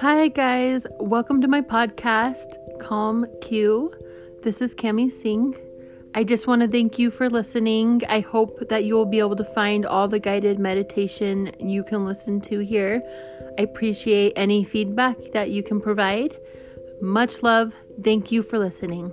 Hi, guys. Welcome to my podcast, Calm Q. This is Cami Singh. I just want to thank you for listening. I hope that you will be able to find all the guided meditation you can listen to here. I appreciate any feedback that you can provide. Much love. Thank you for listening.